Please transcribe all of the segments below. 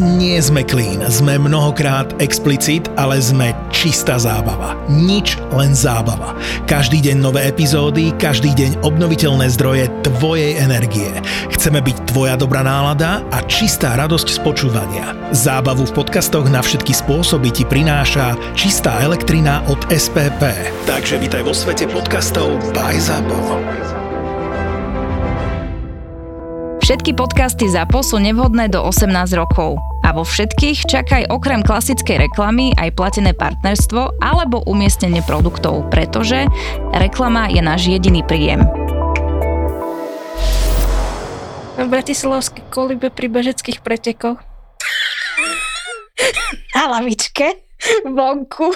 Nie sme clean, sme mnohokrát explicit, ale sme čistá zábava. Nič, len zábava. Každý deň nové epizódy, každý deň obnoviteľné zdroje tvojej energie. Chceme byť tvoja dobrá nálada a čistá radosť z počúvania. Zábavu v podcastoch na všetky spôsoby ti prináša čistá elektrina od SPP. Takže vítaj vo svete podcastov by ZAPO. Všetky podcasty ZAPO sú nevhodné do 18 rokov. A vo všetkých čakaj okrem klasickej reklamy aj platené partnerstvo alebo umiestnenie produktov, pretože reklama je náš jediný príjem. Na bratislavské kolibe pri bežeckých pretekoch. Na lavičke, vonku.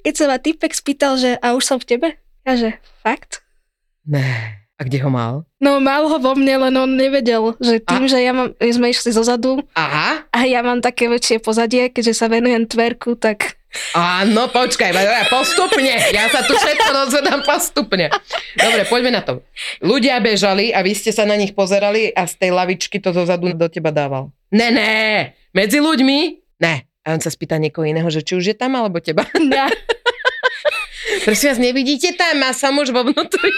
Keď sa ma typek spýtal, že a už som v tebe? Ja že, fakt? Ne. A kde ho mal? No mal ho vo mne, len on nevedel, že tým, a? že ja mám, sme išli zozadu Aha. a ja mám také väčšie pozadie, keďže sa venujem tverku, tak... Áno, počkaj, postupne. Ja sa tu všetko rozvedám postupne. Dobre, poďme na to. Ľudia bežali a vy ste sa na nich pozerali a z tej lavičky to zozadu do teba dával. Ne, ne, medzi ľuďmi? Ne. A on sa spýta niekoho iného, že či už je tam, alebo teba. Ne. Prosím vás, nevidíte tam? Má sa muž vo vnútri.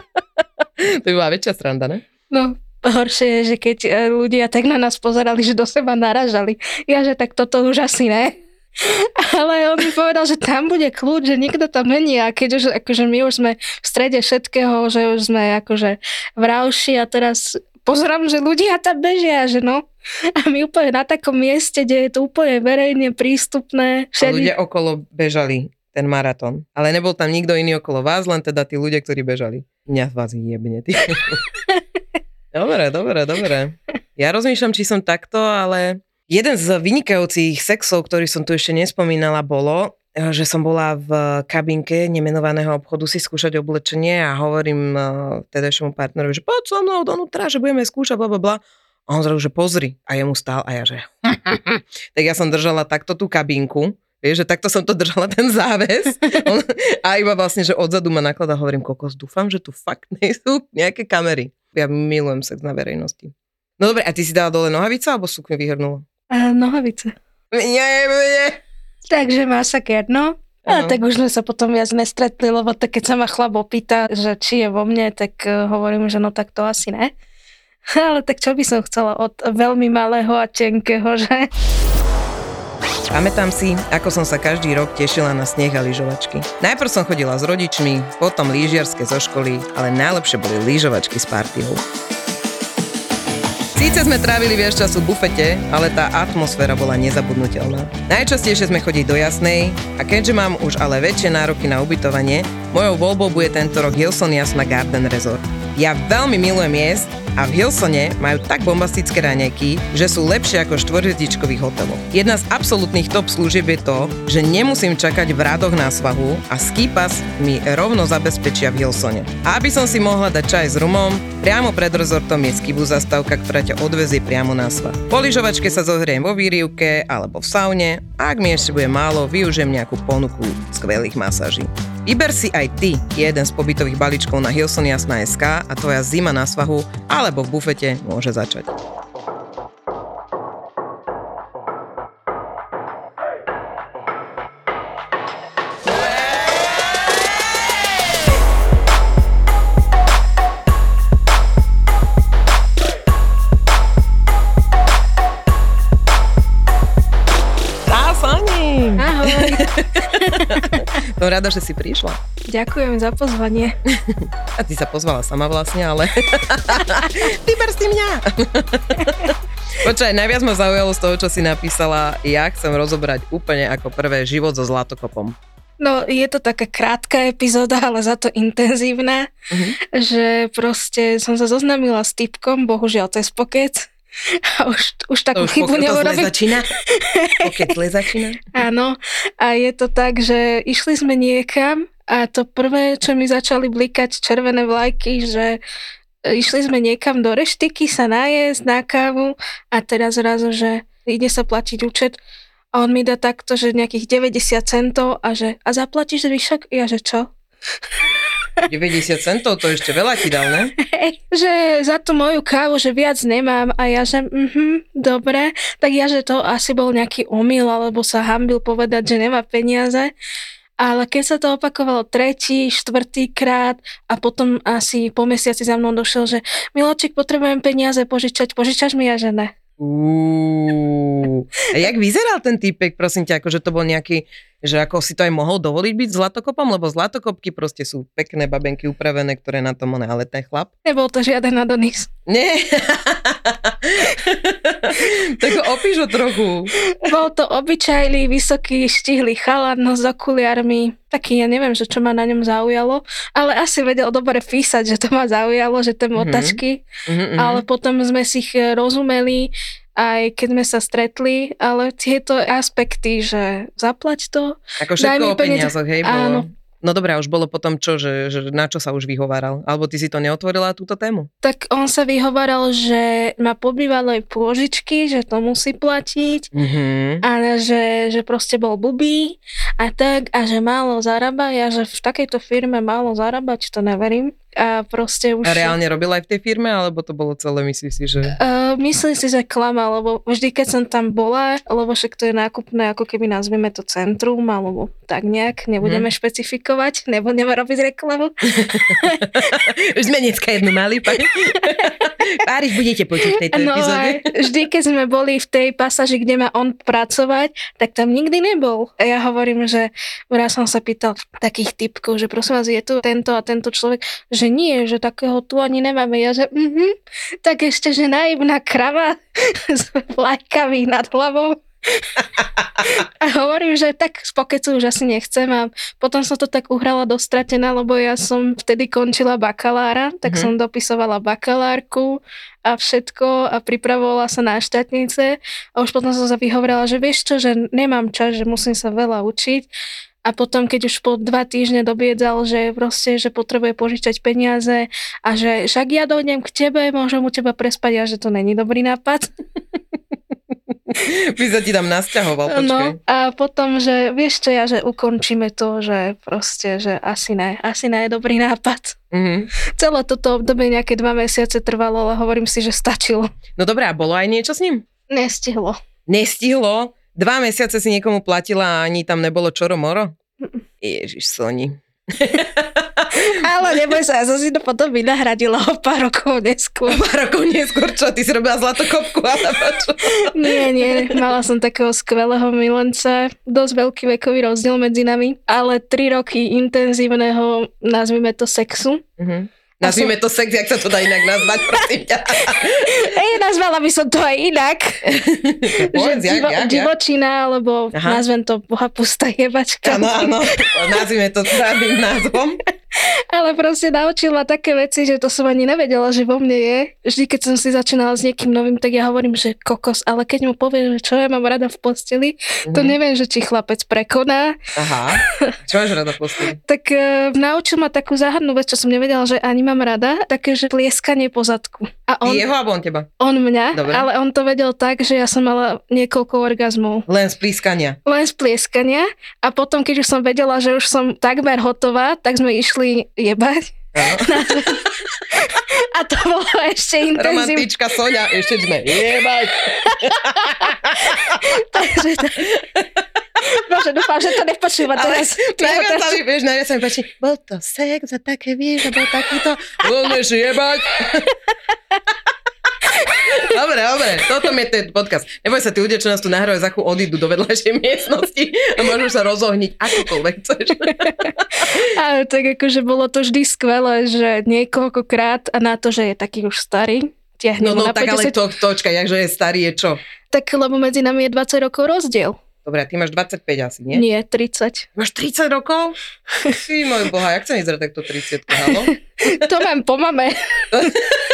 to by bola väčšia sranda, ne? No, horšie je, že keď e, ľudia tak na nás pozerali, že do seba naražali. Ja, že tak toto už asi ne. Ale on mi povedal, že tam bude kľúč, že nikto tam není a keď už, akože my už sme v strede všetkého, že už sme akože v rauši a teraz pozerám, že ľudia tam bežia, že no. A my úplne na takom mieste, kde je to úplne verejne prístupné. Všeli... A ľudia okolo bežali ten maratón. Ale nebol tam nikto iný okolo vás, len teda tí ľudia, ktorí bežali. Mňa vás jebne. Ty. dobre, dobre, dobre. Ja rozmýšľam, či som takto, ale jeden z vynikajúcich sexov, ktorý som tu ešte nespomínala, bolo, že som bola v kabinke nemenovaného obchodu si skúšať oblečenie a hovorím uh, tedajšiemu partnerovi, že poď so mnou donútra, že budeme skúšať, bla, bla, bla. A on zrazu, že pozri. A jemu stál a ja, že... tak ja som držala takto tú kabinku Vieš, že takto som to držala, ten záves. On, a iba vlastne, že odzadu ma naklada, hovorím, kokos, dúfam, že tu fakt nie sú nejaké kamery. Ja milujem sex na verejnosti. No dobre, a ty si dala dole nohavice, alebo sukňu vyhrnula? Uh, nohavice. Nie, nie. Takže masakér, no. A tak už sme sa potom viac nestretli, lebo tak keď sa ma chlap opýta, že či je vo mne, tak uh, hovorím, že no tak to asi ne. Ale tak čo by som chcela od veľmi malého a tenkého, že? Pamätám si, ako som sa každý rok tešila na sneh a lyžovačky. Najprv som chodila s rodičmi, potom lyžiarske zo školy, ale najlepšie boli lyžovačky s partiou. Síce sme trávili viac času v bufete, ale tá atmosféra bola nezabudnutelná. Najčastejšie sme chodiť do Jasnej a keďže mám už ale väčšie nároky na ubytovanie, mojou voľbou bude tento rok Hilson Jasna Garden Resort. Ja veľmi milujem jesť a v Hilsone majú tak bombastické raňajky, že sú lepšie ako štvorhviezdičkových hotelov. Jedna z absolútnych top služieb je to, že nemusím čakať v radoch na svahu a ski pass mi rovno zabezpečia v Hilsone. A aby som si mohla dať čaj s rumom, priamo pred rezortom je skibu zastávka, ktorá ťa odvezie priamo na svah. Po lyžovačke sa zohriem vo výrivke alebo v saune a ak mi ešte bude málo, využijem nejakú ponuku skvelých masáží. Vyber si aj ty jeden z pobytových balíčkov na Hilson Jasná SK a tvoja zima na svahu alebo v bufete môže začať. Rada, že si prišla. Ďakujem za pozvanie. A ty sa pozvala sama vlastne, ale... Vyber si mňa! Počkaj, najviac ma zaujalo z toho, čo si napísala. Ja chcem rozobrať úplne ako prvé život so zlatokopom. No, je to taká krátka epizóda, ale za to intenzívna, uh-huh. že proste som sa zoznámila s typkom, bohužiaľ cez pokec, a už, už takú už chybu neurobím. To začína? Zle začína? Áno. A je to tak, že išli sme niekam a to prvé, čo mi začali blikať červené vlajky, že išli sme niekam do reštiky sa najesť na kávu a teraz zrazu, že ide sa platiť účet a on mi dá takto, že nejakých 90 centov a že a zaplatíš zvyšok? Ja, že čo? 90 centov, to ešte veľa ti dal, ne? Že za tú moju kávu, že viac nemám a ja, že mhm, dobre, tak ja, že to asi bol nejaký omyl, alebo sa hambil povedať, že nemá peniaze. Ale keď sa to opakovalo tretí, štvrtý krát a potom asi po mesiaci za mnou došiel, že Miloček, potrebujem peniaze požičať, požičaš mi ja, že ne. Uú. A jak vyzeral ten týpek, prosím ťa, akože to bol nejaký, že ako si to aj mohol dovoliť byť zlatokopom, lebo zlatokopky proste sú pekné babenky upravené, ktoré na tom, ale ten chlap? Nebol to žiaden Adonis. Nie. tak ho opíš o trochu. Bol to obyčajný, vysoký, štihlý chalan no s okuliarmi. Taký, ja neviem, že čo ma na ňom zaujalo, ale asi vedel dobre písať, že to ma zaujalo, že tie motačky. Mm-hmm. Ale potom sme si ich rozumeli, aj keď sme sa stretli, ale tieto aspekty, že zaplať to. Ako všetko o peniazoch, hej? Bolo. Áno, No dobré, už bolo potom čo, že, že na čo sa už vyhováral? Alebo ty si to neotvorila túto tému? Tak on sa vyhovaral, že ma pobývalo aj pôžičky, že to musí platiť Mm-hmm. a že, že proste bol blbý a tak a že málo zarába. Ja, že v takejto firme málo zarábať, to neverím. A proste už... A reálne robil aj v tej firme, alebo to bolo celé, myslíš si, že... Uh, myslím si, že klama, lebo vždy, keď som tam bola, lebo však to je nákupné, ako keby nazveme to centrum, alebo tak nejak, nebudeme hmm. špecifikovať, nebudeme robiť reklamu. Už sme dneska jednu mali, pani. Páriš budete počuť v tejto No epizóde. vždy, keď sme boli v tej pasáži, kde má on pracovať, tak tam nikdy nebol. A ja hovorím, že raz som sa pýtal takých typkov, že prosím vás, je tu tento a tento človek, že nie, že takého tu ani nemáme. Ja, že mhm, tak ešte, že naivná krava s vlajkami nad hlavou. A hovorím, že tak z pokecu už asi nechcem a potom som to tak uhrala dostratená, lebo ja som vtedy končila bakalára, tak Mhm. som dopisovala bakalárku a všetko a pripravovala sa na štátnice a už potom som sa vyhovorila, že vieš čo, že nemám čas, že musím sa veľa učiť a potom, keď už po dva týždne dobiedzal, že proste, že potrebuje požičať peniaze a že však ja dojdem k tebe, môžem u teba prespať a že to není dobrý nápad. By sa ti tam nasťahoval, počkaj. No a potom, že vieš čo ja, že ukončíme to, že proste, že asi ne, asi ne je dobrý nápad. Mhm. Celé toto obdobie nejaké dva mesiace trvalo, ale hovorím si, že stačilo. No dobré, a bolo aj niečo s ním? Nestihlo. Nestihlo? Dva mesiace si niekomu platila a ani tam nebolo čoro moro? Ježiš, Soni. Ale neboj sa, ja som si to potom vynahradila o pár rokov neskôr. Pár rokov neskôr, čo? Ty si robila zlatokopku, alebo čo? Nie, nie, mala som takého skvelého milenca, dosť veľký vekový rozdiel medzi nami, ale tri roky intenzívneho, nazvime to sexu. Mhm. Nazvime to sex, jak sa to dá inak nazvať, prosím ťa. Ej, nazvala by som to aj inak. Povedz, jak, divo, jak, jak? divočina, alebo Aha. nazvem to boha pustá jebačka. Áno, áno, nazvime to správnym názvom. Ale proste naučil ma také veci, že to som ani nevedela, že vo mne je. Vždy, keď som si začínala s niekým novým, tak ja hovorím, že kokos, ale keď mu povie, že čo ja mám rada v posteli, to Mhm. neviem, že či chlapec prekoná. Aha, čo máš rada posteli? Tak uh, naučil ma takú záhadnú vec, čo som nevedela, že ani mám rada, také, že plieskanie po zadku. A Ty on, jeho alebo on teba? on mňa, Dobre. ale on to vedel tak, že ja som mala niekoľko orgazmov. Len z plískania. len z plieskania a potom, keď už som vedela, že už som takmer hotová, tak sme išli jebať. Áno. A to bolo ešte intenzívne. Romantička Sonia, ešte sme jebať. Takže to... Bože, dúfam, že to nepočúva teraz. najviac sa mi, vieš, najviac sa mi páči, bol to sex a také, vieš, a bol takýto, voľneš jebať. Dobre, dobre, toto je ten podcast. Neboj sa, tí ľudia, čo nás tu nahrajú, za odídu do vedľajšej miestnosti a môžu sa rozohniť akokoľvek chceš. Ale tak akože bolo to vždy skvelé, že niekoľkokrát a na to, že je taký už starý, No, no tak ale 50, to, točka, jakže je starý, je čo? tak lebo medzi nami je 20 rokov rozdiel. Dobre, a ty máš 25 asi, nie? Nie, 30. Máš 30 rokov? Ty môj boha, jak sa vyzerá takto 30 halo? To mám po mame.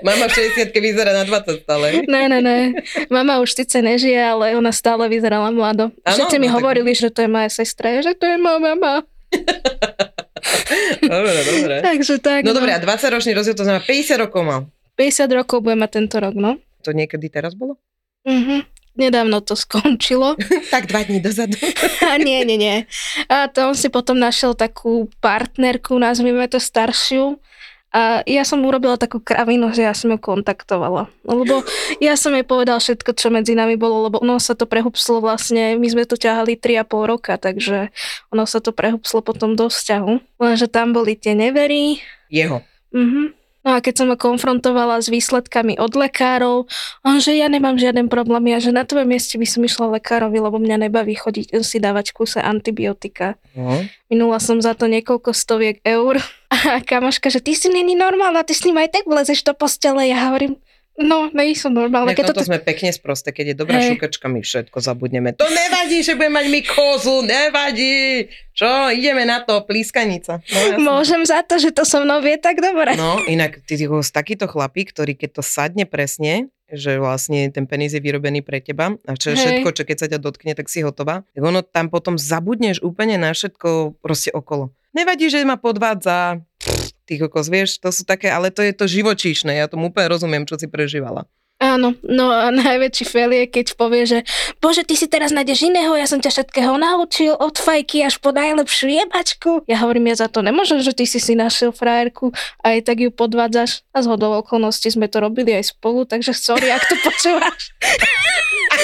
Mama v 60 vyzerá na 20 stále. Ne, ne, ne. Mama už síce nežije, ale ona stále vyzerala mlado. Áno, Všetci mi no tak- hovorili, že to je moja sestra, že to je moja mama. Dobre, dobre. Takže tak. No dobre, a 20 ročný rozdiel, to znamená 50 rokov mal. 50 rokov budem mať tento rok, no. To niekedy teraz bolo? Mhm. nedávno to skončilo. tak dva dní dozadu. A nie, nie, nie. A to on si potom našiel takú partnerku, nazvime to staršiu, a ja som urobila takú kravinu, že ja som ju kontaktovala. Lebo ja som jej povedal všetko, čo medzi nami bolo, lebo ono sa to prehupslo vlastne, my sme to ťahali 3,5 roka, takže ono sa to prehupslo potom do vzťahu. Lenže tam boli tie nevery. Jeho. Mhm. No a keď som ho konfrontovala s výsledkami od lekárov, on, že ja nemám žiaden problém, ja, že na tvojom mieste by som išla lekárovi, lebo mňa nebaví chodiť si dávať kuse antibiotika. No. Minula som za to niekoľko stoviek eur. A kamoška, že ty si není normálna, ty s ním aj tak vlezeš do postele. Ja hovorím, No, nie som normálne. Keď toto sme pekne sprosté, keď je dobrá hey. šukačka, my všetko zabudneme. To nevadí, že budeme mať my kozu, nevadí. Čo, ideme na to, plískanica. No, Môžem za to, že to so mnou vie tak dobre. No, inak ty, takýto chlapík, ktorý keď to sadne presne, že vlastne ten penis je vyrobený pre teba a čo, všetko, čo keď sa ťa dotkne, tak si hotová. Tak ono tam potom zabudneš úplne na všetko proste okolo. Nevadí, že ma podvádza, ty kokos, vieš, to sú také, ale to je to živočíšne, ja tomu úplne rozumiem, čo si prežívala. Áno, no a najväčší fel je, keď povie, že bože, ty si teraz nájdeš iného, ja som ťa všetkého naučil, od fajky až po najlepšiu jebačku. Ja hovorím, ja za to nemôžem, že ty si si našiel frajerku a aj tak ju podvádzaš. A z hodou okolností sme to robili aj spolu, takže sorry, ak to počúvaš.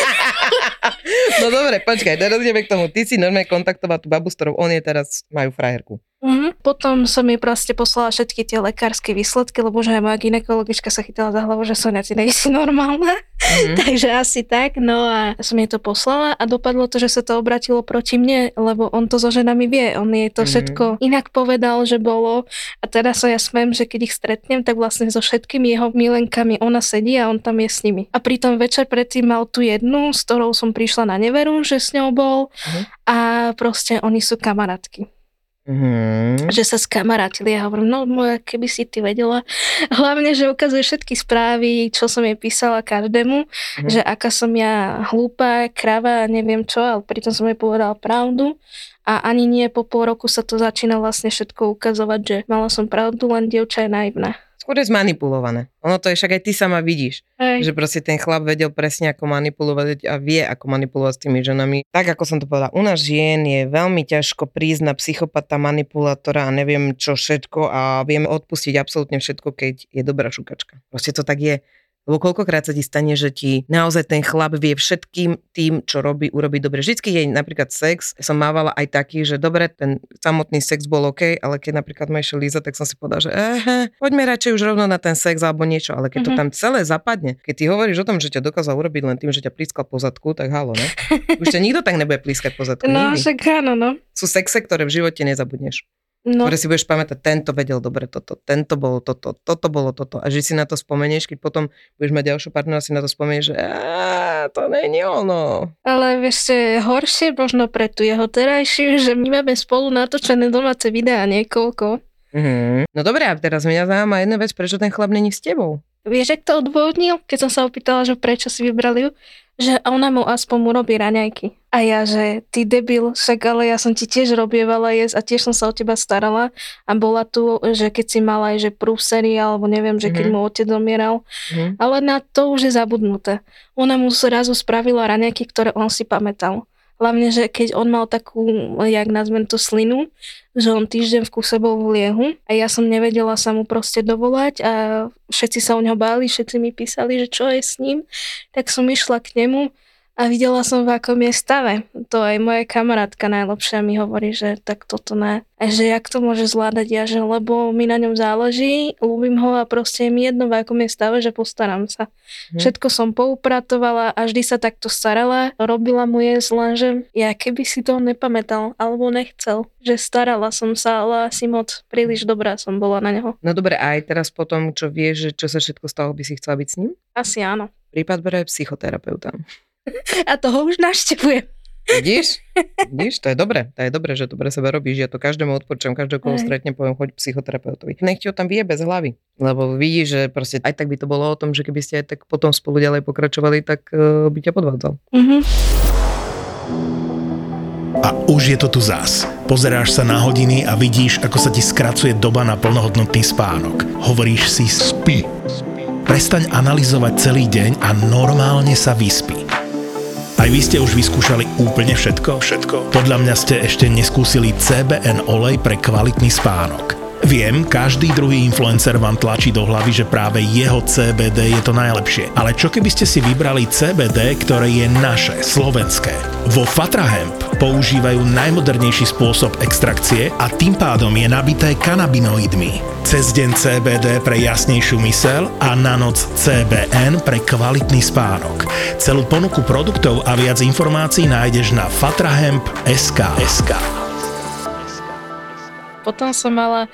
no dobre, počkaj, teraz ideme k tomu. Ty si normálne kontaktovať tú babu, s ktorou on je teraz, majú frajerku. Mm-hmm. Potom som jej proste poslala všetky tie lekárske výsledky, lebo že aj moja ginekologička sa chytala za hlavu, že Sonia, ty nejsi normálna. Mm-hmm. Takže asi tak. No a som jej to poslala a dopadlo to, že sa to obratilo proti mne, lebo on to so ženami vie. On jej to mm-hmm. všetko inak povedal, že bolo. A teraz sa ja smem, že keď ich stretnem, tak vlastne so všetkými jeho milenkami ona sedí a on tam je s nimi. A pritom večer predtým mal tu jednu, s ktorou som prišla na neveru, že s ňou bol. Mm-hmm. A proste oni sú kamarátky. Mm-hmm. Že sa skamarátili. Ja hovorím, no moja, keby si ty vedela. Hlavne, že ukazuje všetky správy, čo som jej písala každému, mm-hmm. že aká som ja hlúpa, krava, neviem čo, ale pritom som jej povedala pravdu. A ani nie po pol roku sa to začína vlastne všetko ukazovať, že mala som pravdu, len dievča je naivná. Skôr je zmanipulované. Ono to je však aj ty sama vidíš. Hej. Že proste ten chlap vedel presne ako manipulovať a vie ako manipulovať s tými ženami. Tak ako som to povedala, u nás žien je veľmi ťažko prísť na psychopata, manipulátora a neviem čo všetko a vieme odpustiť absolútne všetko, keď je dobrá šukačka. Proste to tak je. Lebo koľkokrát sa ti stane, že ti naozaj ten chlap vie všetkým tým, čo robí, urobiť dobre. Vždycky je napríklad sex, som mávala aj taký, že dobre, ten samotný sex bol OK, ale keď napríklad ma išiel Líza, tak som si povedal, že ehe, poďme radšej už rovno na ten sex alebo niečo, ale keď mm-hmm. to mhm. tam celé zapadne, keď ty hovoríš o tom, že ťa dokázal urobiť len tým, že ťa plískal po zadku, tak halo, ne? Už ťa nikto tak nebude plískať po zadku. No, však áno, no. Sú sexe, ktoré v živote nezabudneš no. ktoré si budeš pamätať, tento vedel dobre toto, tento bolo toto, toto bolo toto. A že si na to spomenieš, keď potom budeš mať ďalšiu partnera, si na to spomenieš, že to není ono. Ale vieš, je horšie možno pre tu jeho terajšiu, že my máme spolu natočené domáce videá niekoľko. Mm-hmm. No dobré, a teraz mňa zaujíma jedna vec, prečo ten chlap není s tebou? Vieš, ak to odvodnil, keď som sa opýtala, že prečo si vybrali ju? Že ona mu aspoň urobí raňajky. A ja, že ty debil, však ale ja som ti tiež robievala jesť a tiež som sa o teba starala a bola tu, že keď si mala aj že prúsery alebo neviem, že keď mm-hmm. mu otec zomieral. Mm-hmm. Ale na to už je zabudnuté. Ona mu zrazu spravila raňajky, ktoré on si pamätal. Hlavne, že keď on mal takú, jak nazvem to, slinu, že on týždeň v kuse bol v liehu a ja som nevedela sa mu proste dovolať a všetci sa o ňo báli, všetci mi písali, že čo je s ním, tak som išla k nemu a videla som, v akom je stave. To aj moja kamarátka najlepšia mi hovorí, že tak toto ne. A že jak to môže zvládať ja, že lebo mi na ňom záleží, ľúbim ho a proste je mi jedno, v akom je stave, že postaram sa. Hm. Všetko som poupratovala a vždy sa takto starala, robila mu jesť, lenže ja keby si to nepamätal alebo nechcel, že starala som sa, ale asi moc príliš dobrá som bola na neho. No dobre, aj teraz potom, čo vieš, čo sa všetko stalo, by si chcela byť s ním? Asi áno. Prípad bere psychoterapeuta. A toho už naštevujem. Vidíš? Vidíš? To je dobré. To je dobré, že to pre seba robíš. Ja to každému odporúčam, každého, koho stretnem, poviem, choď psychoterapeutovi. Nech ti ho tam vie bez hlavy. Lebo vidíš, že proste aj tak by to bolo o tom, že keby ste aj tak potom spolu ďalej pokračovali, tak uh, by ťa podvádzal. Mm-hmm. A už je to tu zás. Pozeráš sa na hodiny a vidíš, ako sa ti skracuje doba na plnohodnotný spánok. Hovoríš si spí. Prestaň analyzovať celý deň a normálne sa vyspí Aj vy ste už vyskúšali úplne všetko? Všetko. Podľa mňa ste ešte neskúsili CBN olej pre kvalitný spánok. Viem, každý druhý influencer vám tlačí do hlavy, že práve jeho CBD je to najlepšie. Ale čo keby ste si vybrali CBD, ktoré je naše, slovenské? Vo Fatra Hemp používajú najmodernejší spôsob extrakcie a tým pádom je nabité kanabinoidmi. Cez deň CBD pre jasnejšiu mysel a na noc CBN pre kvalitný spánok. Celú ponuku produktov a viac informácií nájdeš na fatrahemp.sk. Potom som mala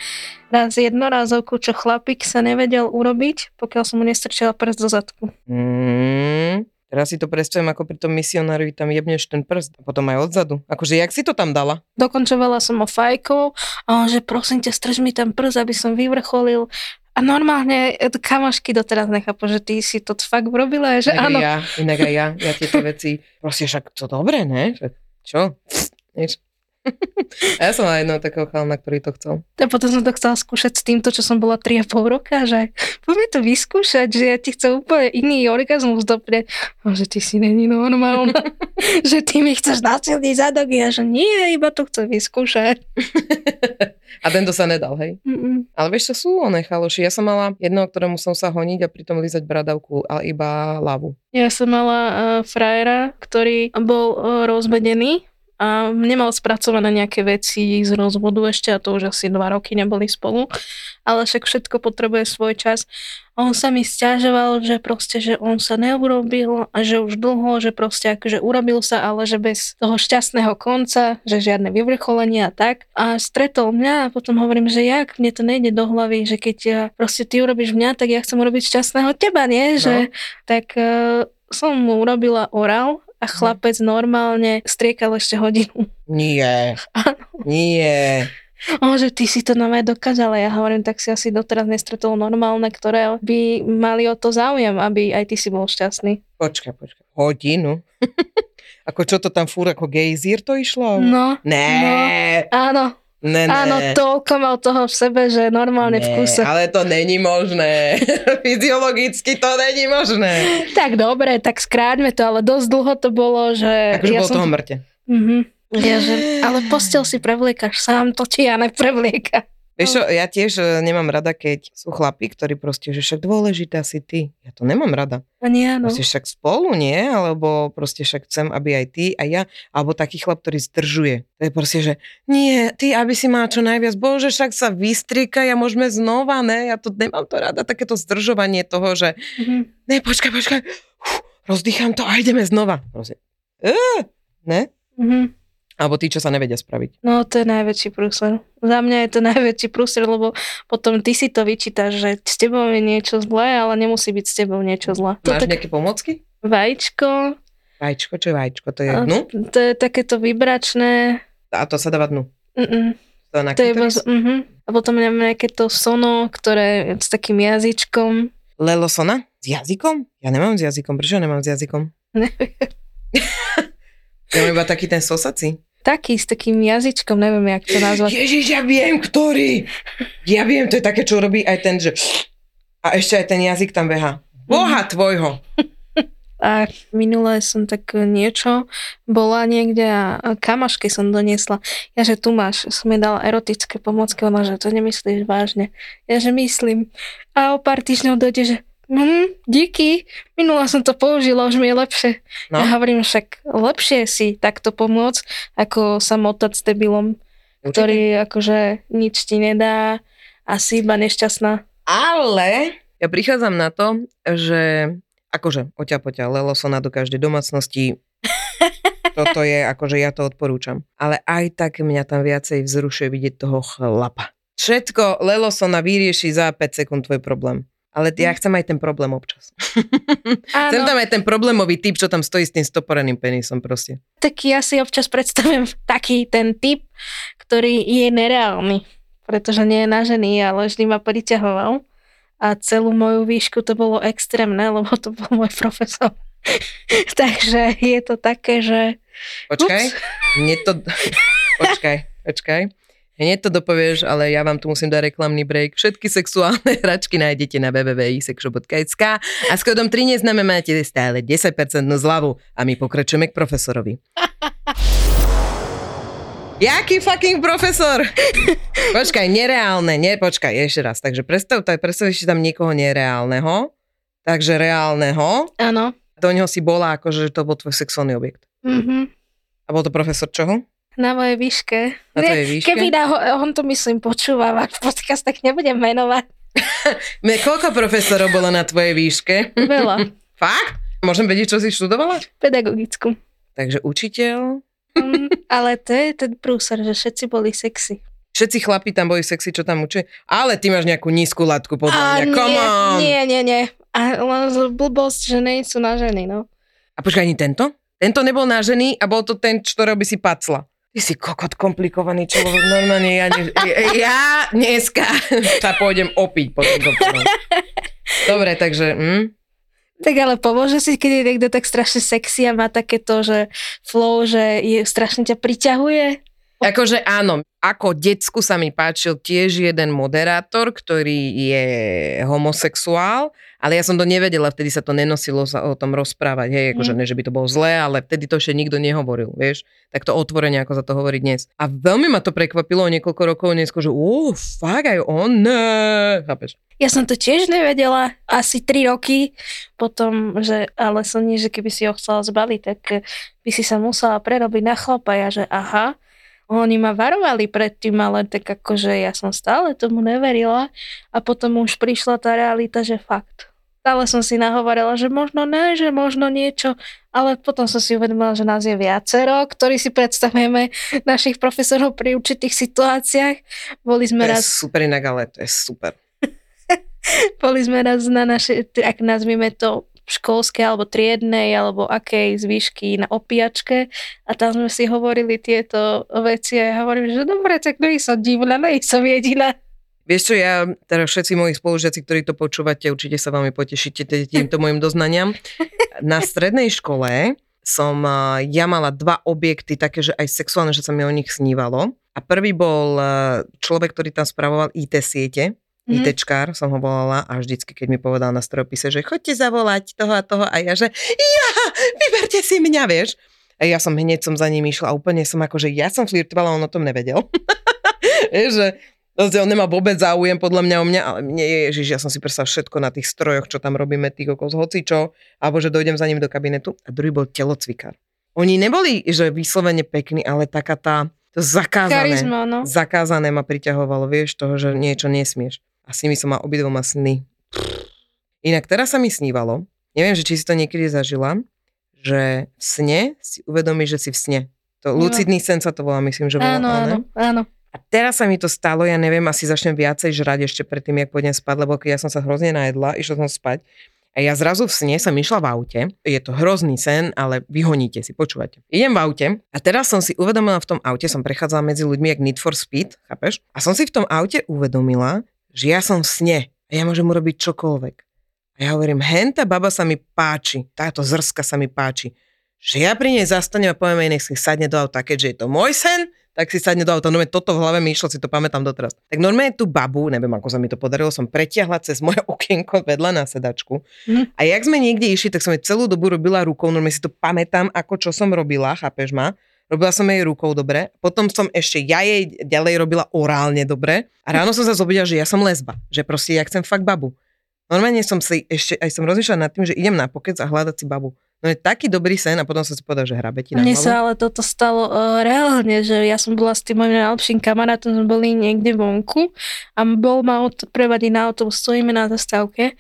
raz jednorázovku, čo chlapík sa nevedel urobiť, pokiaľ som mu nestrčila prst do zadku. Mm, teraz si to predstavím ako pri tom misionárovi, tam jebneš ten prst a potom aj odzadu. Akože, jak si to tam dala? Dokončovala som ho fajkou a on, že prosím ťa, strž mi ten prst, aby som vyvrcholil. A normálne e, kamošky doteraz nechápu, že ty si to fakt urobila, že Inak áno. ja, inak aj ja, ja tieto veci, proste však to dobre, ne? Že, čo? Nič. A ja som mala jedného takého chalana, ktorý to chcel. A potom som to chcela skúšať s týmto, čo som bola 3,5 roka, že poďme to vyskúšať, že ja ti chcem úplne iný orgazmus dopreť. A že ty si není normálna, že ty mi chceš nasilniť zadok. Ja, že nie, iba to chcem vyskúšať. A tento sa nedal, hej? Mm-mm. Ale vieš, čo sú oné chaloši? Ja som mala jedného, ktorému som sa honiť a pritom lízať bradavku, ale iba lavu. Ja som mala uh, frajera, ktorý bol uh, rozvedený a nemal spracované nejaké veci z rozvodu ešte a to už asi dva roky neboli spolu, ale však všetko potrebuje svoj čas. A on sa mi stiažoval, že proste, že on sa neurobil a že už dlho, že proste akože urobil sa, ale že bez toho šťastného konca, že žiadne vyvrcholenie a tak. A stretol mňa a potom hovorím, že jak, mne to nejde do hlavy, že keď ja, proste ty urobíš mňa, tak ja chcem urobiť šťastného teba, nie? No. Že, tak uh, som mu urobila orál a chlapec normálne striekal ešte hodinu. Nie. Nie. O, že ty si to nové dokázala. Ja hovorím, tak si asi doteraz nestretol normálne, ktoré by mali o to záujem, aby aj ty si bol šťastný. Počkaj, počkaj. Hodinu? ako čo to tam fúr, ako gejzír to išlo? No, Ne, áno, ne, ne. áno, toľko mal toho v sebe, že normálne v Ne, kuse. ale to není možné. Fyziologicky to není možné. Tak dobre, tak skráťme to, ale dosť dlho to bolo, že... Akože bolo toho mŕte. Mhm. Ja, že, ale postel si prevliekaš sám, to ti ja neprevlieka. Vieš čo, ja tiež e, nemám rada, keď sú chlapí, ktorí proste, že však dôležitá si ty. Ja to nemám rada. Ani áno. Proste však spolu, nie? Alebo proste však chcem, aby aj ty a ja, alebo taký chlap, ktorý zdržuje. To je proste, že nie, ty, aby si mal čo najviac, bože, však sa vystrika a môžeme znova, ne? Ja to nemám to rada, takéto zdržovanie toho, že Mhm. ne, počkaj, počkaj, Uf, rozdýcham to a ideme znova. Proste, e, ne? Mhm. Alebo tí, čo sa nevedia spraviť. No to je najväčší prúser. Za mňa je to najväčší prúser, lebo potom ty si to vyčítaš, že s tebou je niečo zlé, ale nemusí byť s tebou niečo zlé. To Máš tak nejaké pomocky? vajíčko, Vajíčko, čo je vajíčko? To je a dnu? to je takéto vybračné. A to sa dáva dnu. Mm-mm. To na To je iba, klitoris? z- mhm. A potom máme nejaké to sono, ktoré je s takým jazyčkom. Lelosona? S jazykom? Ja nemám s jazykom. Prečo nemám s jazykom? Neviem. Ja mám iba taký ten sosací. Taký s takým jazyčkom, neviem, jak to nazvať. Ježiš, ja viem, ktorý. Ja viem, to je také, čo robí aj ten, že... A ešte aj ten jazyk tam beha. Boha tvojho. A minulé som tak niečo bola niekde a kamaške som doniesla. Ja, že tu máš, som jej dala erotické pomocky, ona, že to nemyslíš vážne. Ja, že myslím. A o pár týždňov dojde, že hm, díky, minula som to použila, už mi je lepšie. No. Ja hovorím však, lepšie si takto pomôcť, ako sa motať s debilom, ktorý akože nič ti nedá a si iba nešťastná. Ale ja prichádzam na to, že akože poťa, lelosona do každej domácnosti. Toto je, akože ja to odporúčam. Ale aj tak mňa tam viacej vzrušuje vidieť toho chlapa. Všetko lelosona vyrieši za 5 sekúnd tvoj problém. Ale ja chcem aj ten problém občas. Chcem tam aj ten problémový typ, čo tam stojí s tým stoporeným penisom proste. tak ja si občas predstavujem taký ten typ, ktorý je nereálny, pretože nie je na ženy, ale vždy ma priťahoval. A celú moju výšku to bolo extrémne, lebo to bol môj profesor. Takže je to také, že... Počkaj, mne to... Počkaj, počkaj. Hneď to dopovieš, ale ja vám tu musím dať reklamný break. Všetky sexuálne hračky nájdete na www.sexshop.sk a s kódom 3 neznáme máte stále 10% zľavu a my pokračujeme k profesorovi. Jaký fucking profesor? počkaj, nereálne, nie, počkaj, ešte raz. Takže predstav, tak predstav si tam niekoho nereálneho, takže reálneho. Áno. Do neho si bola akože, že to bol tvoj sexuálny objekt. Mhm. A bol to profesor čoho? Na mojej výške. Na tvojej výške? Keby na, on to myslím počúva podcast, tak nebudem menovať. Me, koľko profesorov bolo na tvojej výške? Veľa. Fakt? Môžem vedieť, čo si študovala? Pedagogickú. Takže učiteľ. Mm, ale to je ten prúser, že všetci boli sexy. Všetci chlapi tam boli sexy, čo tam učia. Ale ty máš nejakú nízku latku, podľa mňa. Come on! nie, nie, nie. A len blbosť, že nie sú na ženy, no. A počkaj, ani tento? Tento nebol na ženy a bol to ten, ktorého by si pacla. Ty si kokot komplikovaný človek, normálne ja, ne, ja dneska sa pôjdem opiť po tom. Dobre, takže, hm? Tak ale pomôže si, keď je niekto tak strašne sexy a má takéto, že flow, že je, strašne ťa priťahuje. Akože áno, ako decku sa mi páčil tiež jeden moderátor, ktorý je homosexuál, ale ja som to nevedela, vtedy sa to nenosilo sa o tom rozprávať, hej, akože Mm. ne, že by to bolo zlé, ale vtedy to ešte nikto nehovoril, vieš, tak to otvorene, ako sa to hovorí dnes. A veľmi ma to prekvapilo niekoľko rokov neskôr, že ó, fakt aj on, ne, chápeš? Ja som to tiež nevedela asi 3 roky potom, že, ale som nie, že keby si ho chcela zbaliť, tak by si sa musela prerobiť na chlapa. Ja, že aha, oni ma varovali predtým, ale tak akože ja som stále tomu neverila a potom už prišla tá realita, že fakt. Stále som si nahovorila, že možno ne, že možno niečo, ale potom som si uvedomila, že nás je viacero, ktorí si predstavujeme našich profesorov pri určitých situáciách. Boli To sme je raz super inak, ale to je super. boli sme raz na našej, t- ak nazvime to školskej alebo triednej alebo akej zvyšky na opiačke a tam sme si hovorili tieto veci a ja hovorím, že dobre, tak nie som divná, nie som jediná. Vieš čo, ja, teda všetci moji spolužiaci, ktorí to počúvate, určite sa veľmi potešíte týmto môjim doznaniam. Na strednej škole som, ja mala dva objekty, také, že aj sexuálne, že sa mi o nich snívalo. A prvý bol človek, ktorý tam spravoval IT siete, Mhm. ITčkár som ho volala a vždycky, keď mi povedal na strojopise, že chodte zavolať toho a toho a ja, že ja, vyberte si mňa, vieš. A ja som hneď som za ním išla a úplne som ako, že ja som flirtovala, on o tom nevedel. Vieš, že on nemá vôbec záujem podľa mňa o mňa, ale mne je, ježiš, ja som si predstavil všetko na tých strojoch, čo tam robíme, tých okolo hocičo, alebo že dojdem za ním do kabinetu. A druhý bol telocvikár. Oni neboli, že vyslovene pekní, ale taká tá, to zakázané. Charizma, no. Zakázané ma priťahovalo, vieš, toho, že niečo nesmieš. A s nimi som mal obidvoma sny. Inak teraz sa mi snívalo, neviem, že či si to niekedy zažila, že v sne si uvedomíš, že si v sne. To No. lucidný sen sa to volá, myslím, že volá. Áno, áno, áno. A teraz sa mi to stalo, ja neviem, asi začnem viacej žrať ešte predtým, jak pôjdem spať, lebo keď ja som sa hrozne najedla, išla som spať a ja zrazu v sne som išla v aute, je to hrozný sen, ale vyhoníte si, počúvate. Idem v aute a teraz som si uvedomila v tom aute, som prechádzala medzi ľuďmi jak Need for Speed, chápeš? A som si v tom aute uvedomila, že ja som v sne a ja môžem urobiť čokoľvek. A ja hovorím, henta baba sa mi páči, táto zrska sa mi páči, že ja pri nej zastanem a poviem jej, nech si sadne do auta, keďže je to môj sen, tak si sadne do auta. No toto v hlave mi išlo, si to pamätám doteraz. Tak normálne tú babu, neviem ako sa mi to podarilo, som pretiahla cez moje okienko vedľa na sedačku. Mhm. A jak sme niekde išli, tak som jej celú dobu robila rukou, normálne si to pamätám, ako čo som robila, chápeš ma? Robila som jej rukou dobre, potom som ešte ja jej ďalej robila orálne dobre a ráno som sa zobudila, že ja som lesba, že proste ja chcem fakt babu. Normálne som si ešte, aj som rozmýšľala nad tým, že idem na pokec a hľadať si babu. No je taký dobrý sen a potom som si povedal, že hrabe ti na Mne sa ale toto stalo uh, reálne, že ja som bola s tým mojim najlepším kamarátom, sme boli niekde vonku a bol ma od, prevadiť na autobus, stojíme na zastávke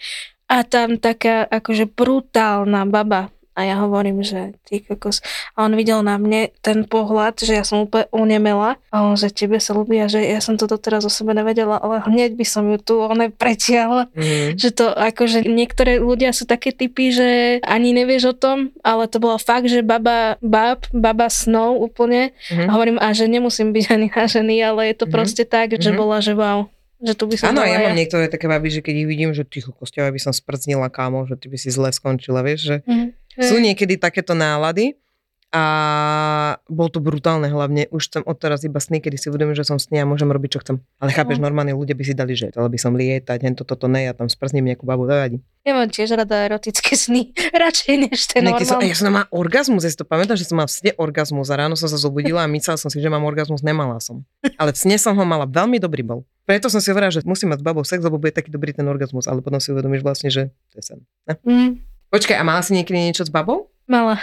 a tam taká akože brutálna baba a ja hovorím, že ty kokos. A on videl na mne ten pohľad, že ja som úplne unemela a on, že tebe sa ľúbi a že ja som to doteraz o sebe nevedela, ale hneď by som ju tu one pretiahla Mm. že to akože niektoré ľudia sú také typy, že ani nevieš o tom, ale to bolo fakt, že baba, bab, baba snov úplne. Mhm. A hovorím, a že nemusím byť ani na ženy, ale je to Mhm. proste tak, že Mhm. bola, že wow, že tu by som Áno, ja mám niektoré také baby, že keď ich vidím, že ticho kosťava by som sprznila kámo, že ty by si zle skončila, vieš, že Mhm. sú niekedy takéto nálady, A bol to brutálne hlavne. Už chcem odteraz iba sny, kedy si uvedomím, že som sny a môžem robiť, čo chcem. Ale chápeš, No. normálne ľudia by si dali, že chcela by som lietať, hento toto ne, ja tam sprzním nejakú babu, nevadí. Ja mám tiež rada erotické sny, radšej než ten Niekedy som, normálny. ja som mala orgazmus, ja si to pamätám, že som mala v sne orgazmus a ráno som sa zobudila a myslela som si, že mám orgazmus, nemala som. Ale v sne som ho mala, veľmi dobrý bol. Preto som si hovorila, že musím mať s babou sex, lebo bude taký dobrý ten orgazmus, ale potom si uvedomíš vlastne, že to je sen. Ne? Mm, Počkaj, a mala si niekedy niečo s babou? mala.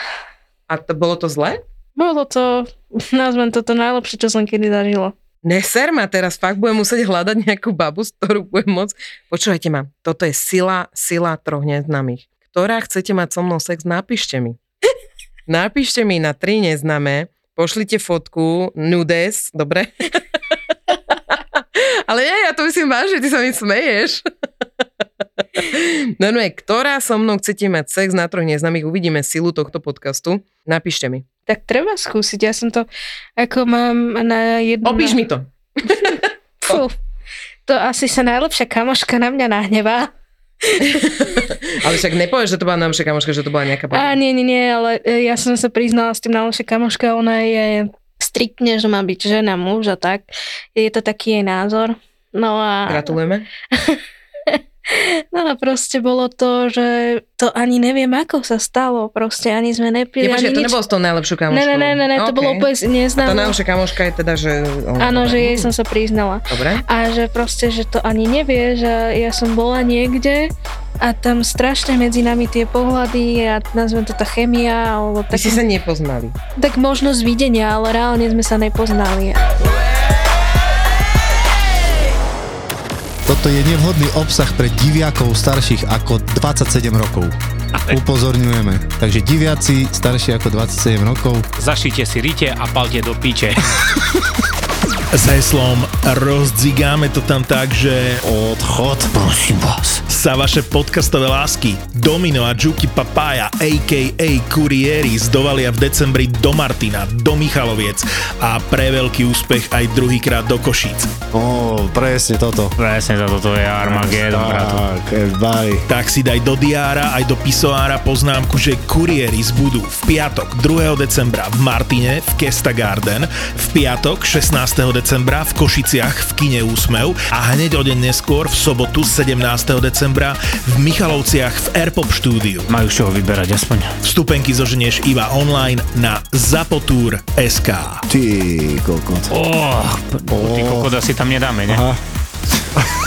A to, bolo to zlé? Bolo to, nazvem to to najlepšie, čo som kedy zažila. Neser ma teraz, fakt budem musieť hľadať nejakú babu, z ktorú budem môcť. Počúvajte ma, toto je sila, sila troch neznámych. Ktorá chcete mať so mnou sex, napíšte mi. napíšte mi na tri neznáme, pošlite fotku, nudes, dobre? Ale nie, ja to myslím vážne, ty sa mi smeješ. No, no, ktorá so mnou chcete mať sex na troch neznámych, uvidíme silu tohto podcastu. Napíšte mi. Tak treba skúsiť, ja som to, ako mám na jednu... Opíš mi to. Fú, to asi sa najlepšia kamoška na mňa nahnevá. Ale však nepovieš, že to bola najlepšia kamoška, že to bola nejaká baba. A nie, nie, nie, ale e, ja som sa priznala s tým najlepšia kamoška, ona je striktne, že má byť žena, muž a tak. Je to taký jej názor. No a, Gratulujeme. no a proste bolo to, že to ani neviem, ako sa stalo. Proste ani sme nepili, ani to nič. nebolo s tou najlepšou kamoškou. Ne, ne, ne, ne, ne, to OK. bolo úplne A tá neznáme. najlepšia kamoška je teda, že... Áno, že jej som sa priznala. Dobre. A že proste, že to ani nevie, že ja som bola niekde a tam strašne medzi nami tie pohľady a nazvem to tá chemia, alebo Vy tak, si sa nepoznali. tak možnosť videnia, ale reálne sme sa nepoznali. Toto je nevhodný obsah pre diviakov starších ako 27 rokov. Upozorňujeme. Takže diviaci starší ako 27 rokov Zašite si rite a palte do piče. S heslom rozdzigáme to tam tak, že odchod, prosím vás. sa vaše podcastové lásky Domino a Juki Papaya a.k.a. Kuriéris dovalia v decembri do Martina, do Michaloviec a pre veľký úspech aj druhýkrát do Košíc. Ó, presne toto. Presne to, toto je Armageddon, bratu. Tak, si daj do diára aj do pisoára poznámku, že Kurieris budú v piatok 2. decembra v Martine v Kesta Garden, v piatok 16. decembra v Košiciach v kine Úsmev a hneď o deň neskôr v sobotu 17. decembra v Michalovciach v Airpop štúdiu. Majú čoho vyberať aspoň. Vstupenky zoženieš iba online na zapotur.sk. Ty kokot. Oh, ty Oh. kokot asi tam nedáme, ne? Aha,